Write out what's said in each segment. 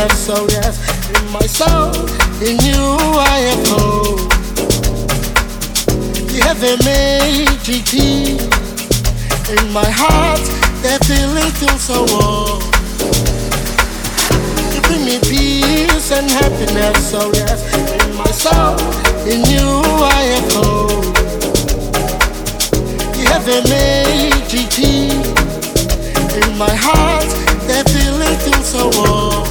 have soul, yes. In my soul, in you I have hope. You have a magic key. In my heart, that feeling feels so warm. You bring me peace and happiness, so yes. In my soul, in you I have hope. You have a magic key. In my heart, that feeling feels so warm.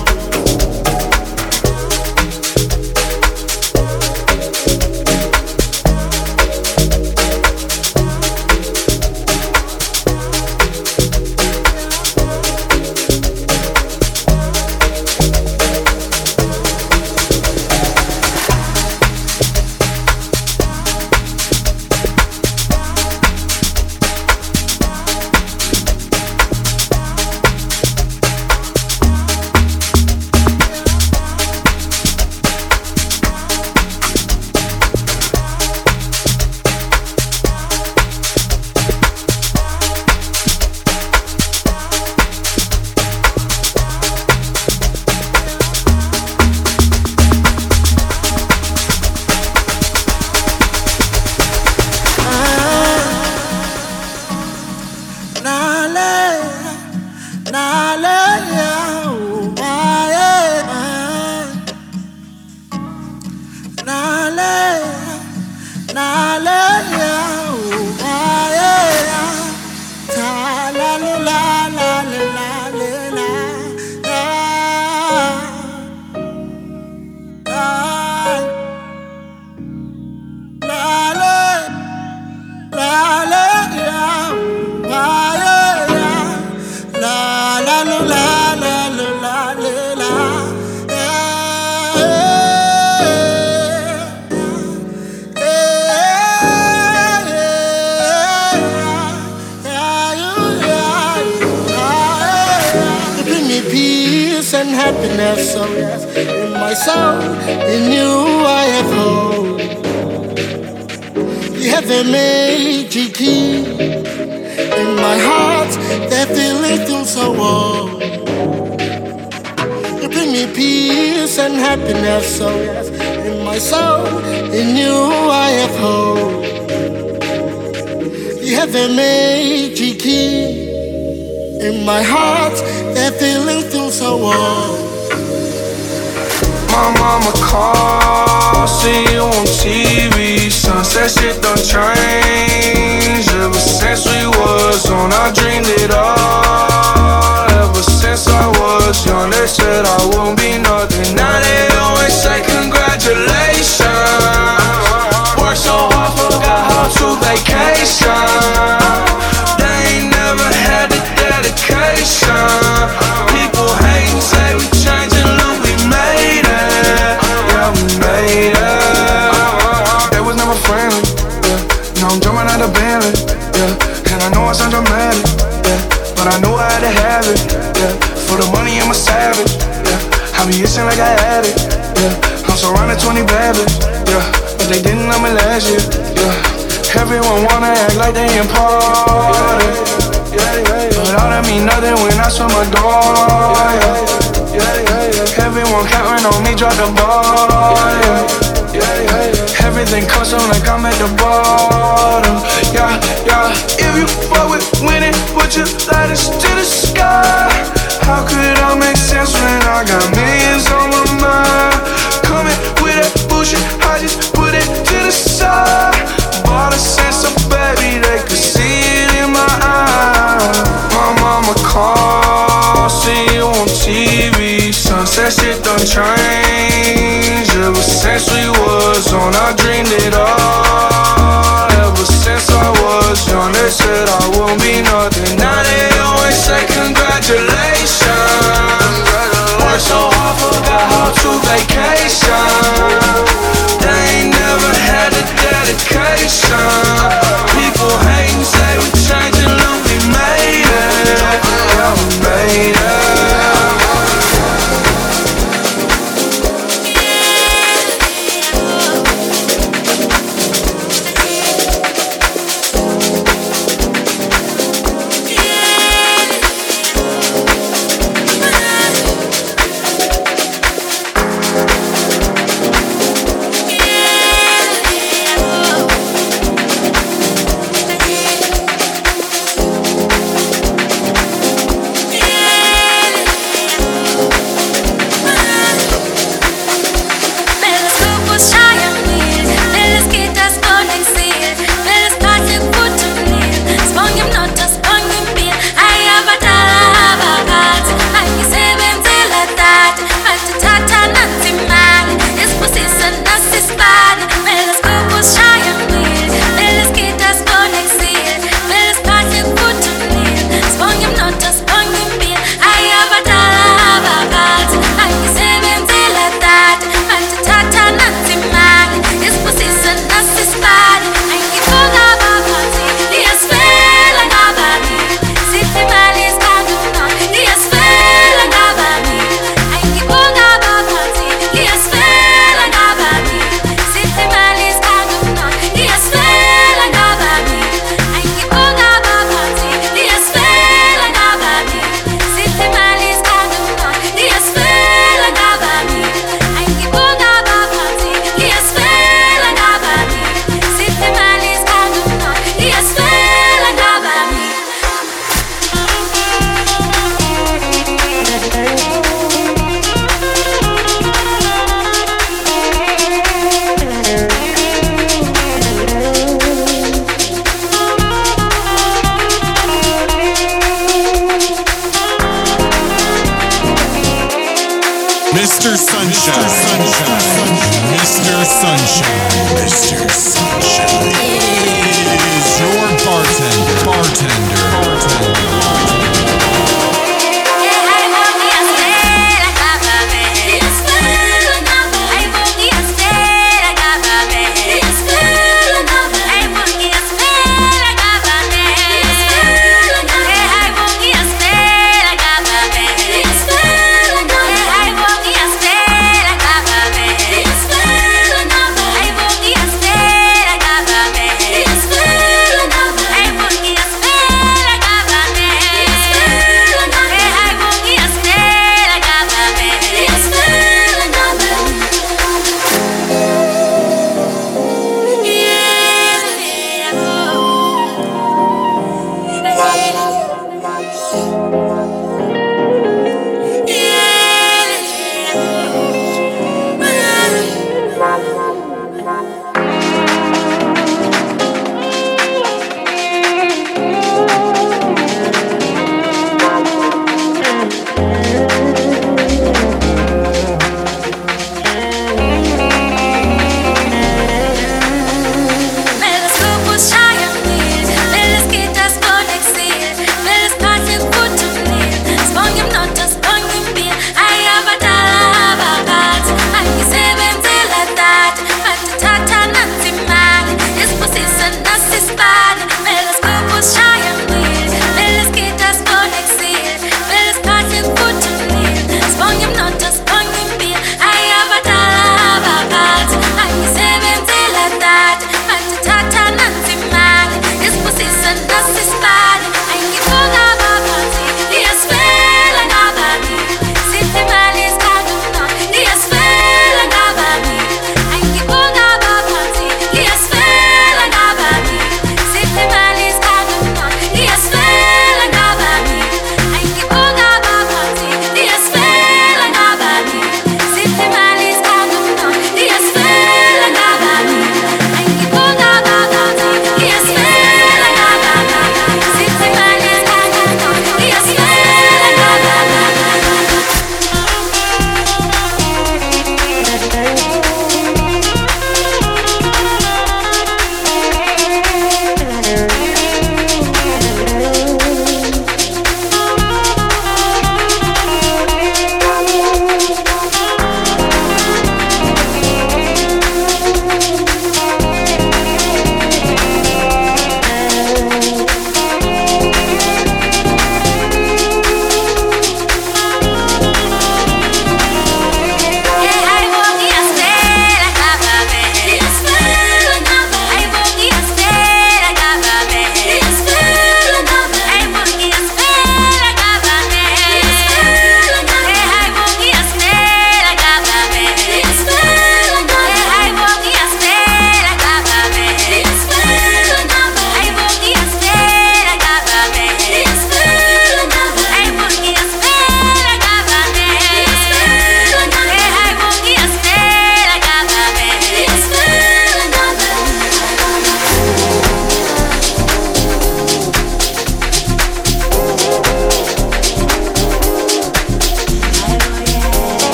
in my soul. In you I have hope. You have a magic key in my heart that feeling feels so warm. You bring me peace and happiness, so yes, in my soul. In you I have hope. You have a magic key in my heart that feeling feels so warm. My mama calls, see you on TV. Sunset shit done changed ever since we was on. I dreamed it all ever since I was young. They said I won't be nothing. Now they always say congratulations. Worked so hard, forgot how to vacation. yeah. For the money, I'm a savage, yeah. I be itching like I had it, yeah. I'm surrounded 20 babies, yeah. But they didn't, I'm a legend. yeah. Everyone wanna act like they important, but all that mean nothing when I swim my door, yeah. Everyone counting on me, drop the ball, yeah. Everything custom like I'm at the bottom, yeah, yeah. If you fuck with winning. time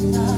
love.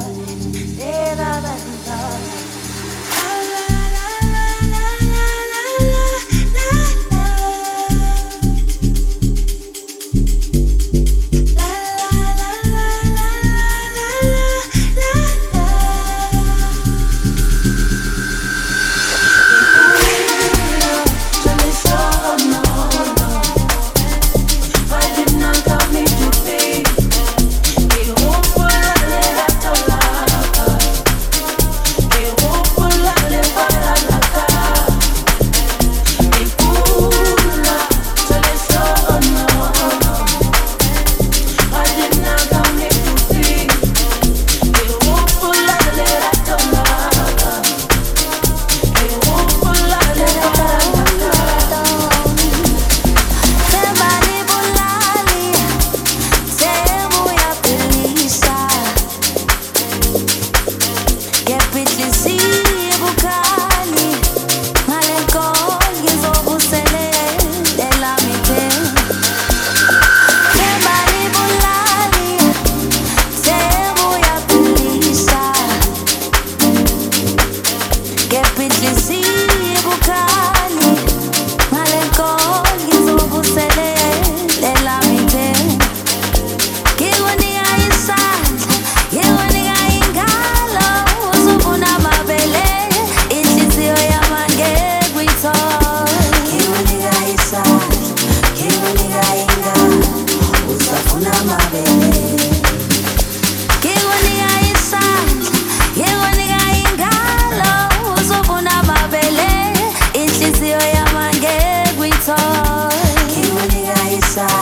inside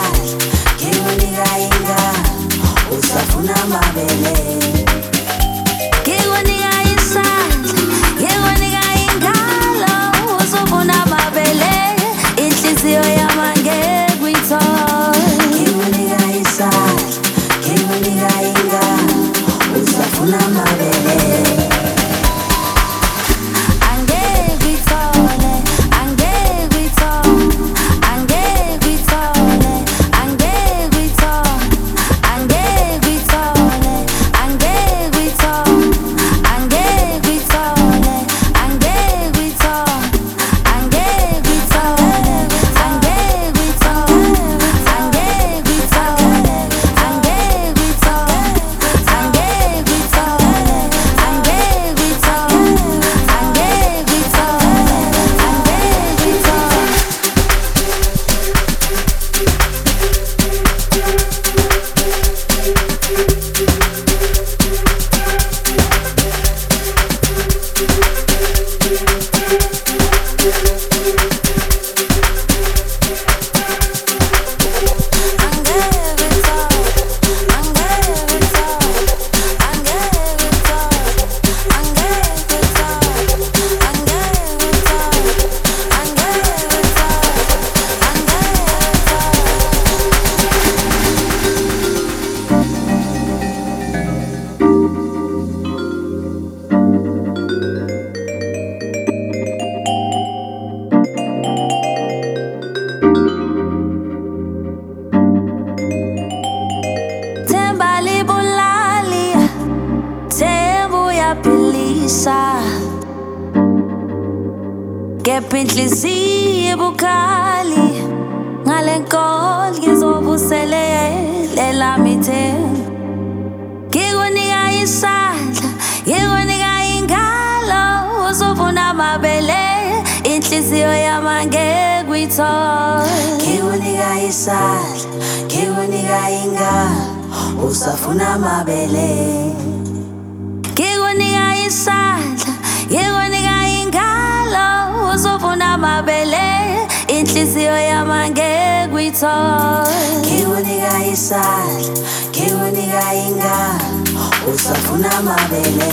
Kepha inhliziyo ebukhali Ngale nkolo ngizobuselela elami ithemba Ngikunika isandla, ngikunika ingalo Uzovuna amabele, inhliziyo yami angeke uyithole Ngikunika isandla, ngikunika ingalo Usafuna amabele. Ngikunika isandla, ngikunika uzofuna mabele inhliziyo yama ngeke kuyithola ngiwunika isandla ngiwunika ingalo usafuna mabele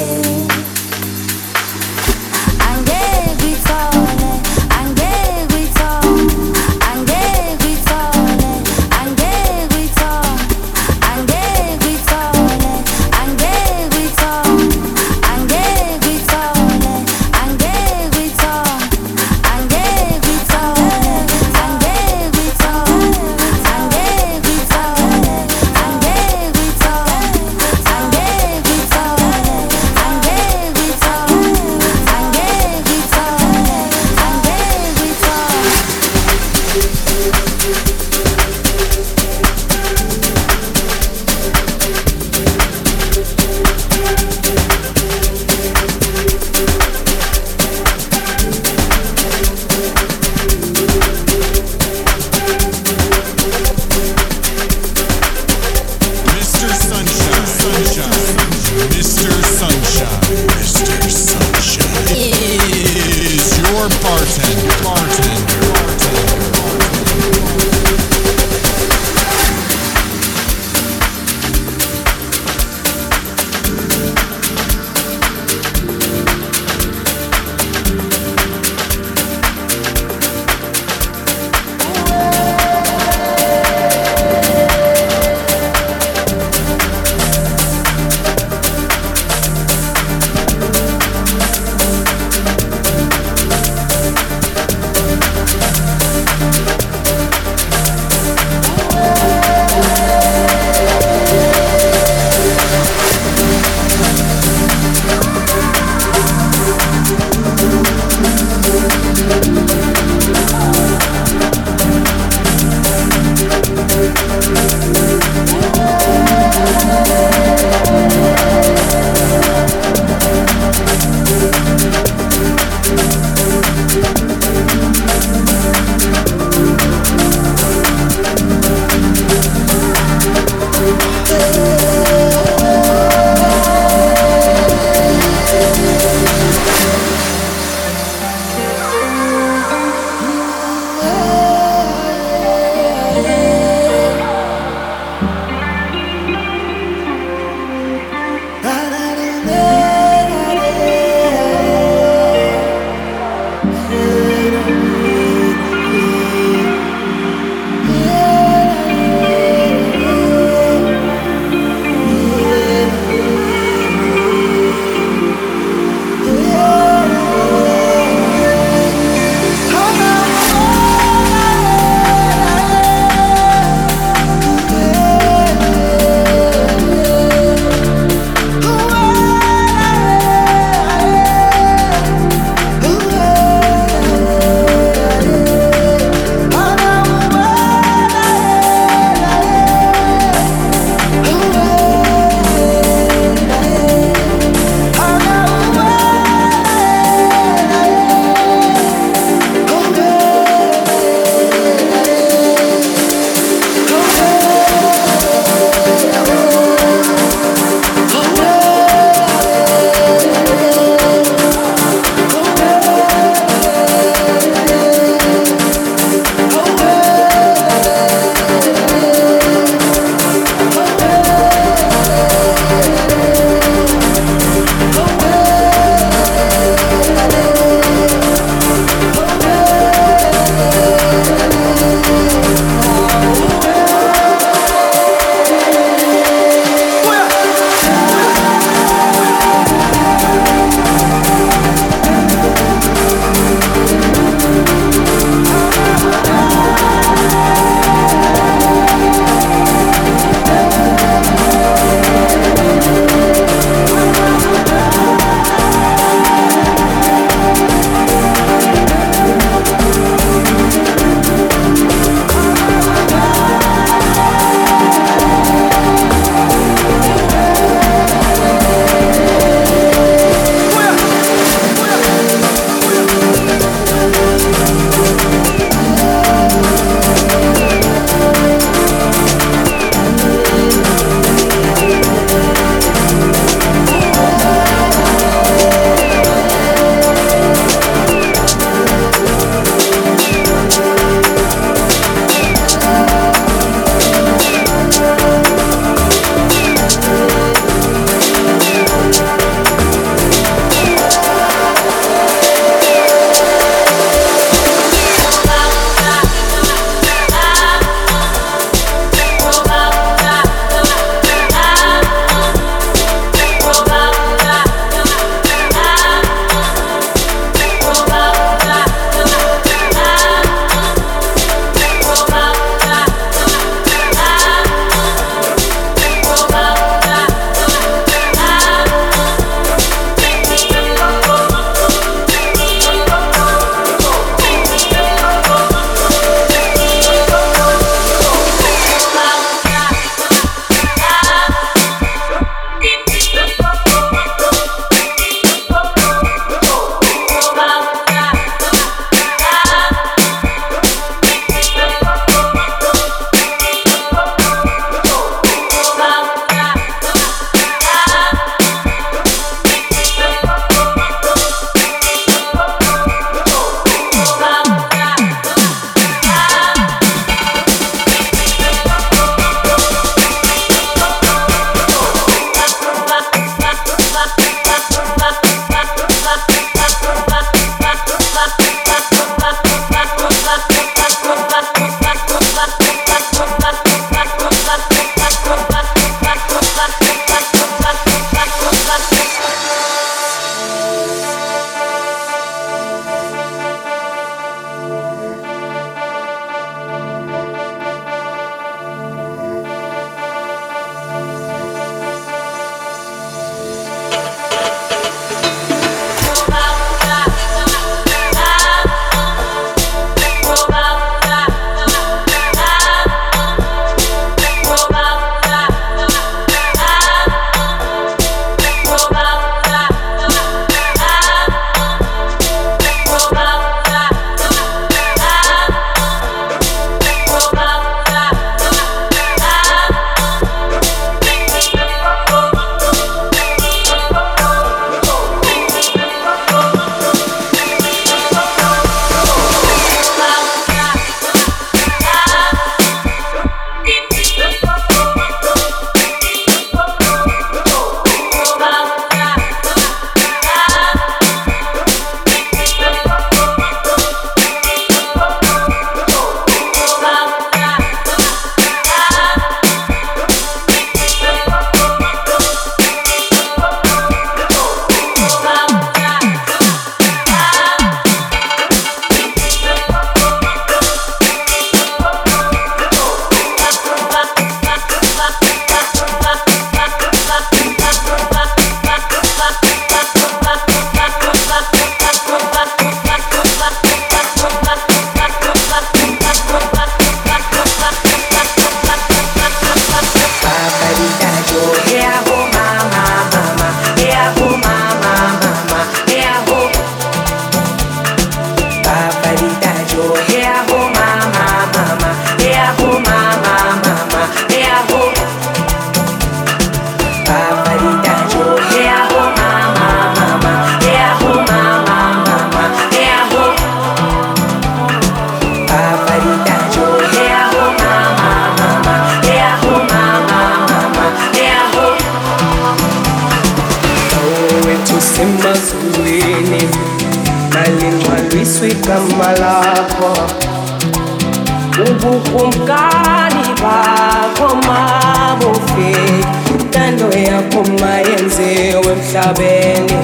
cha bene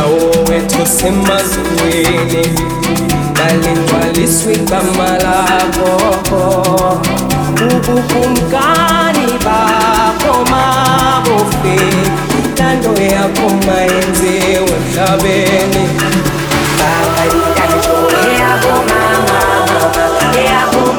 awowe tusema zuwene daliwaliswi kama ubukumkani bakoma bofe kando yako maenzi wemhlabeni Baba, yabo mama, yabo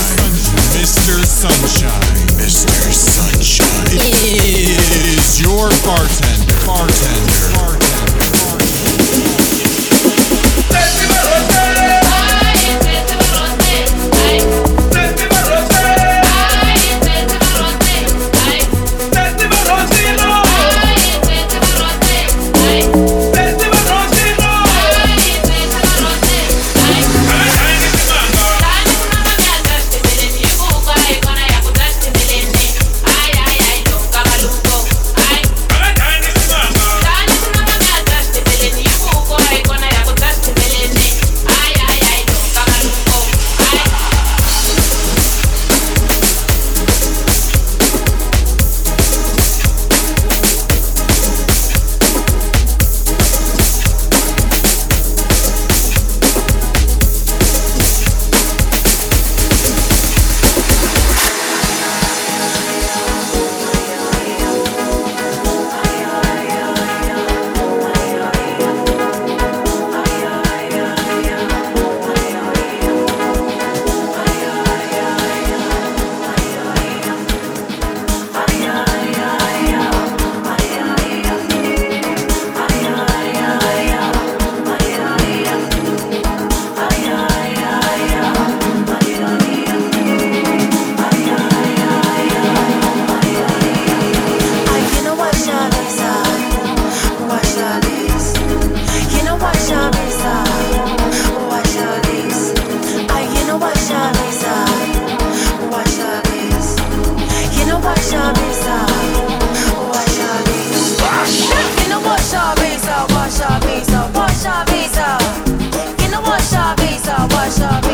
Sunshine. Mr. Sunshine. Mr. Sunshine is your bartender. Bartender. Bartender. myself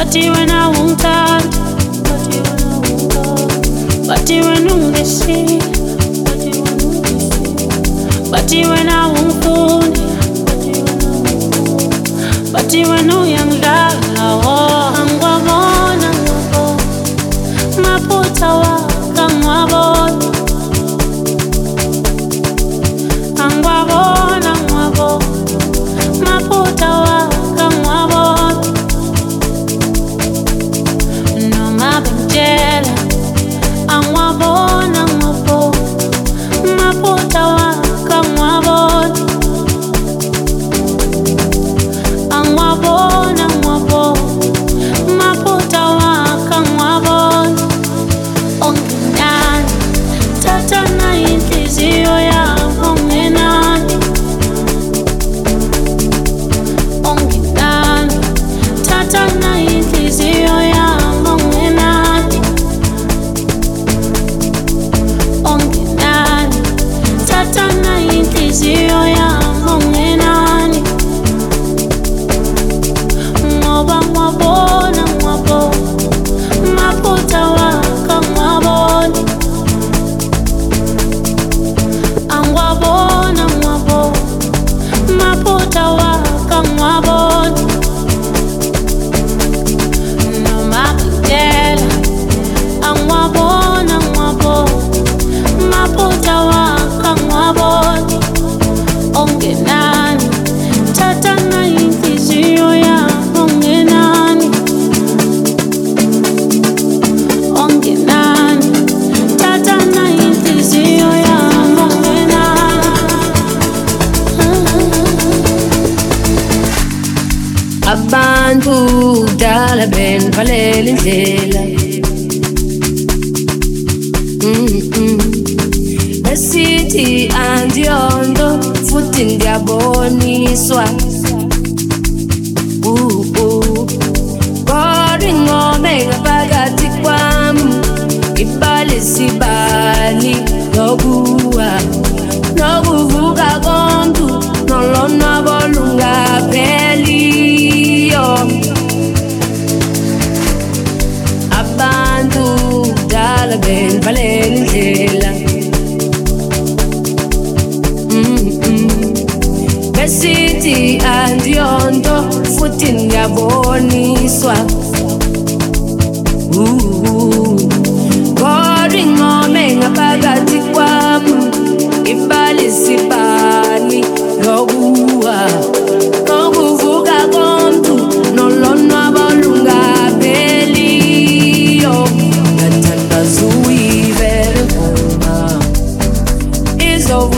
Bati wena wungthanda Bati wena ungishi Bati wena wungfuni Bati wena uyangidala angwabona ngabo Maphutha wakamwabona kudala bendivalela indlela esithi andiyonto futhi ndiyaboniswa. Kodwa ingqome ngaphakathi kwam ibalesibali nokuthi del valentela. Mm, mm. Besithi andiondo futhi ngiyaboniswa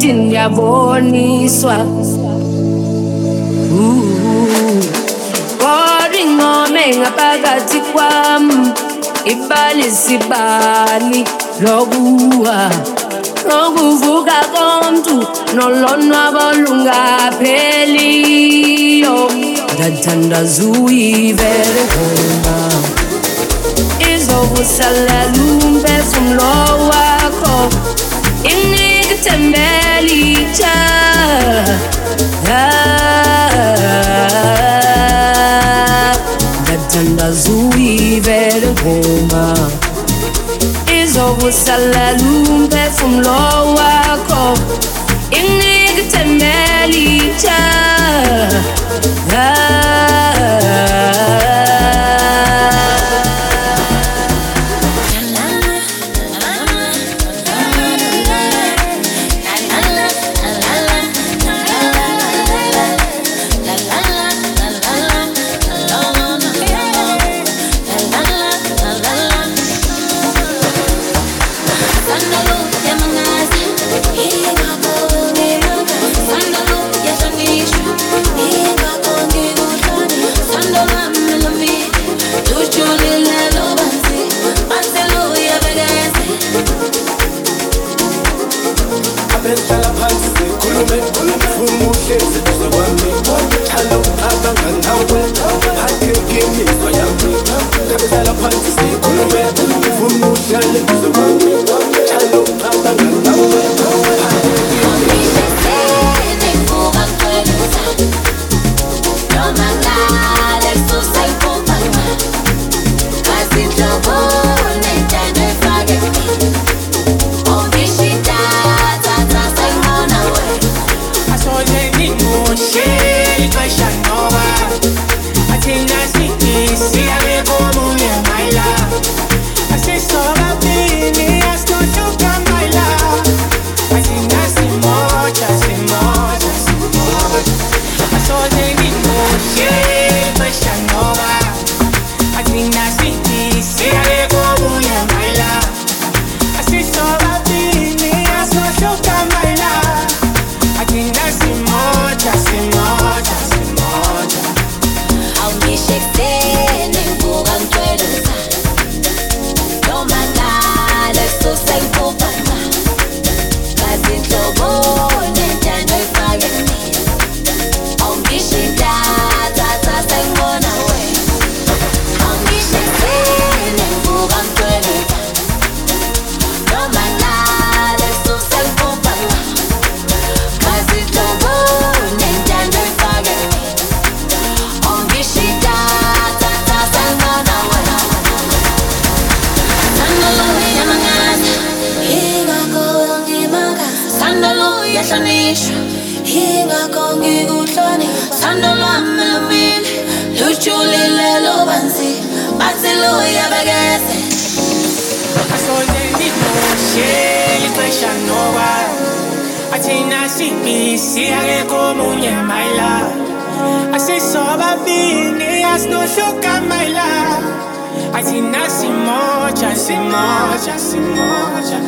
futhi ndiyaboniswa Uh. kodwa ingome ngaphakathi kwam ibalisibali lokuwa nokuvuka komntu nolonwabo lungapheliyo ndathandaza uyivele ngoma izokusalela umphefumlo wakho. tambali ta Dabdanda zui vere goma Izobu salalum pesum lowa ko Inig tambali ta Ah luyabekeze asoze ngimoshe ixesha noba athina sibi siyake komunye mayila asisobabini asinohluka mayila athina simoja simoja simoja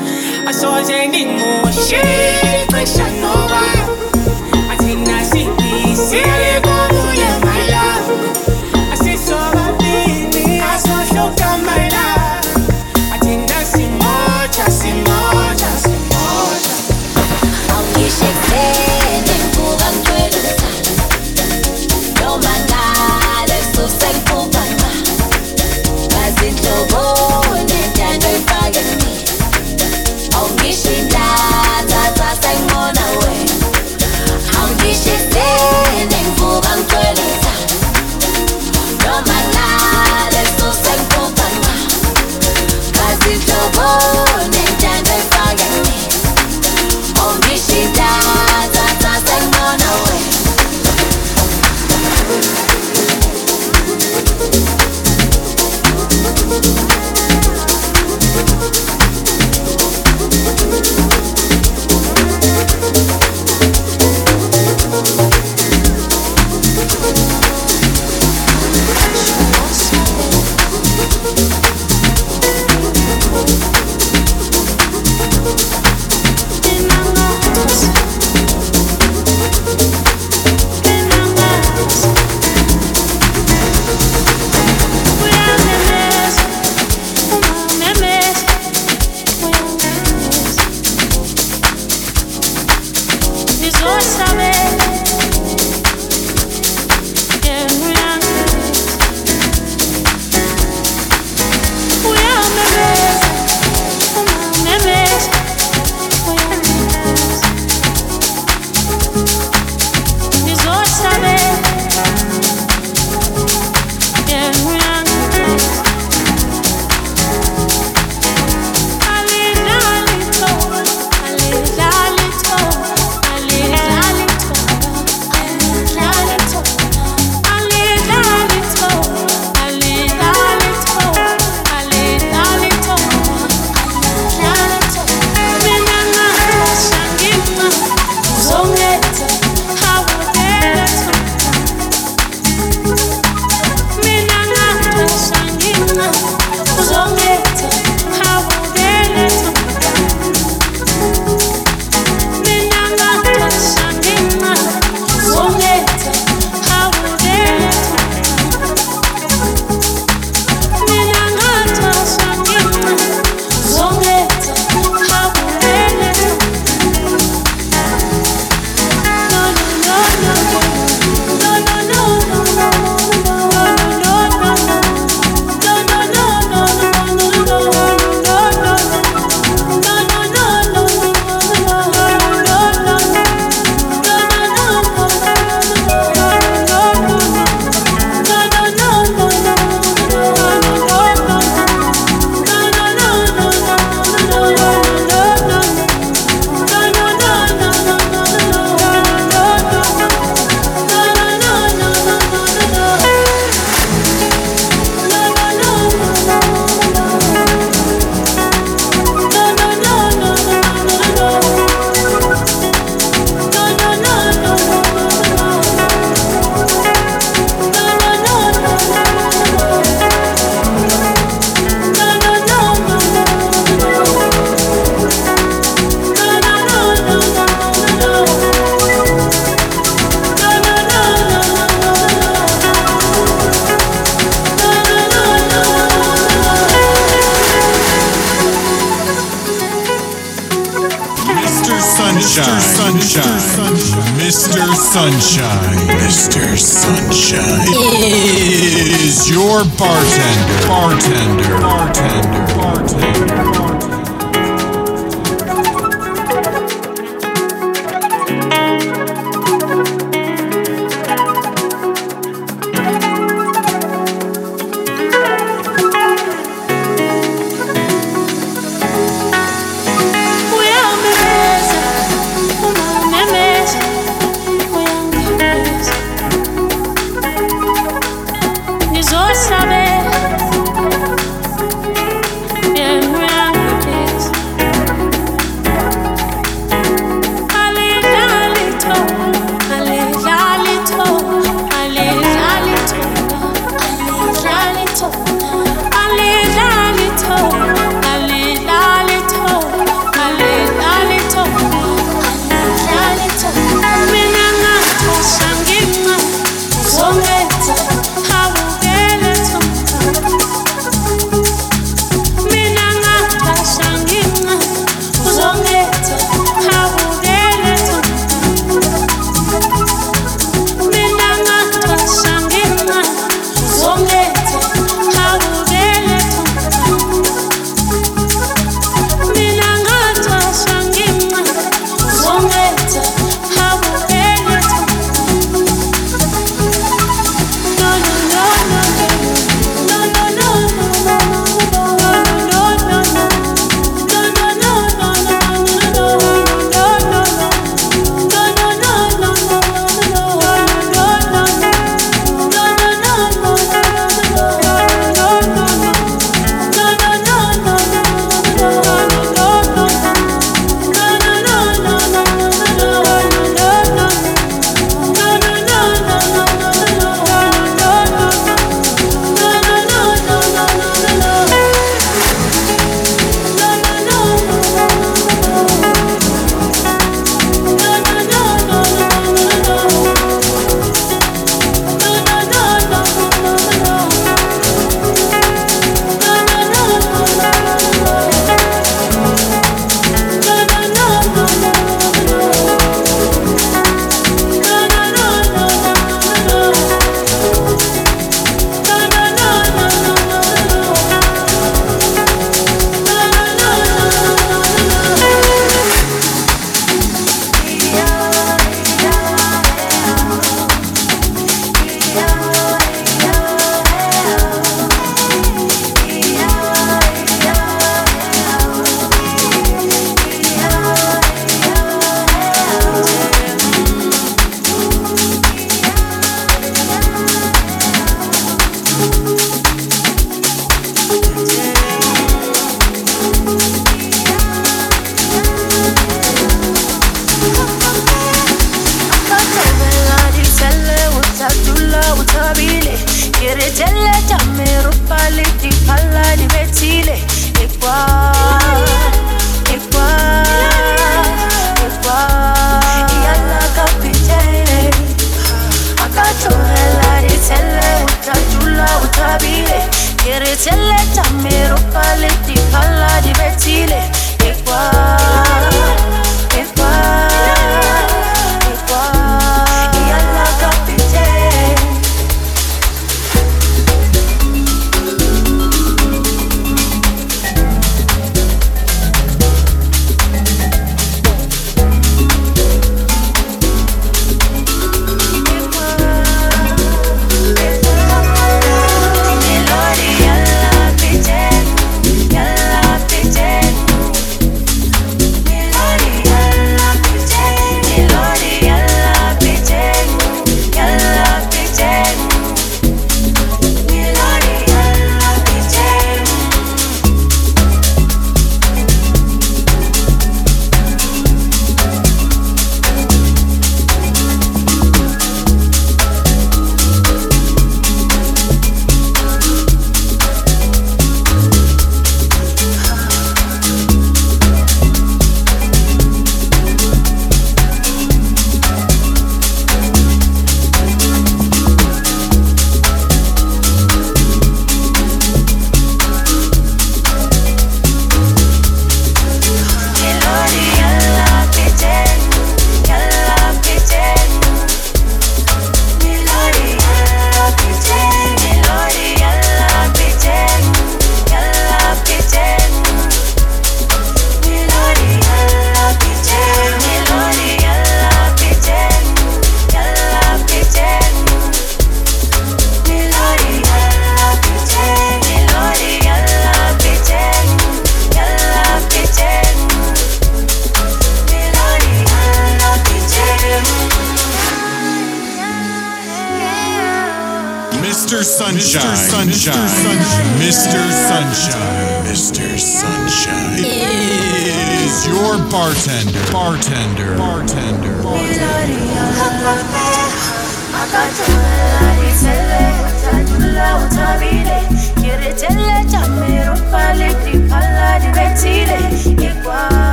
asoze ngimoshe ixesha noba athina sibi siyake komunye asinohluka mayila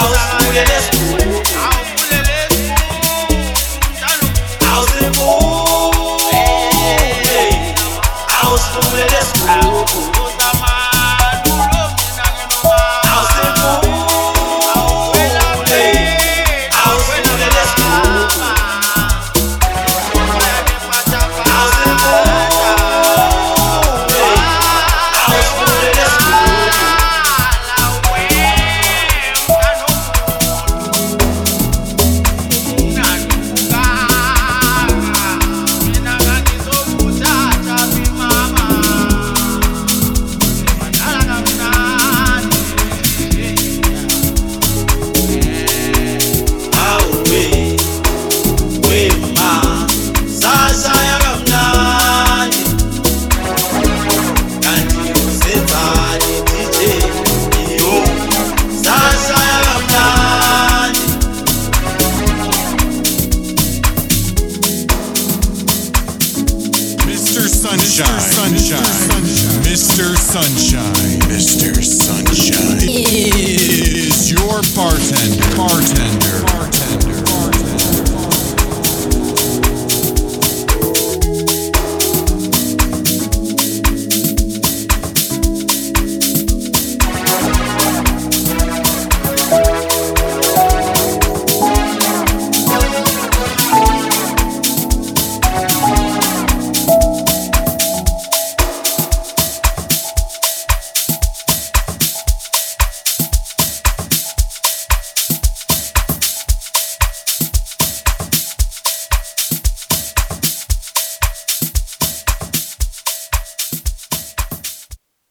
house, do your best.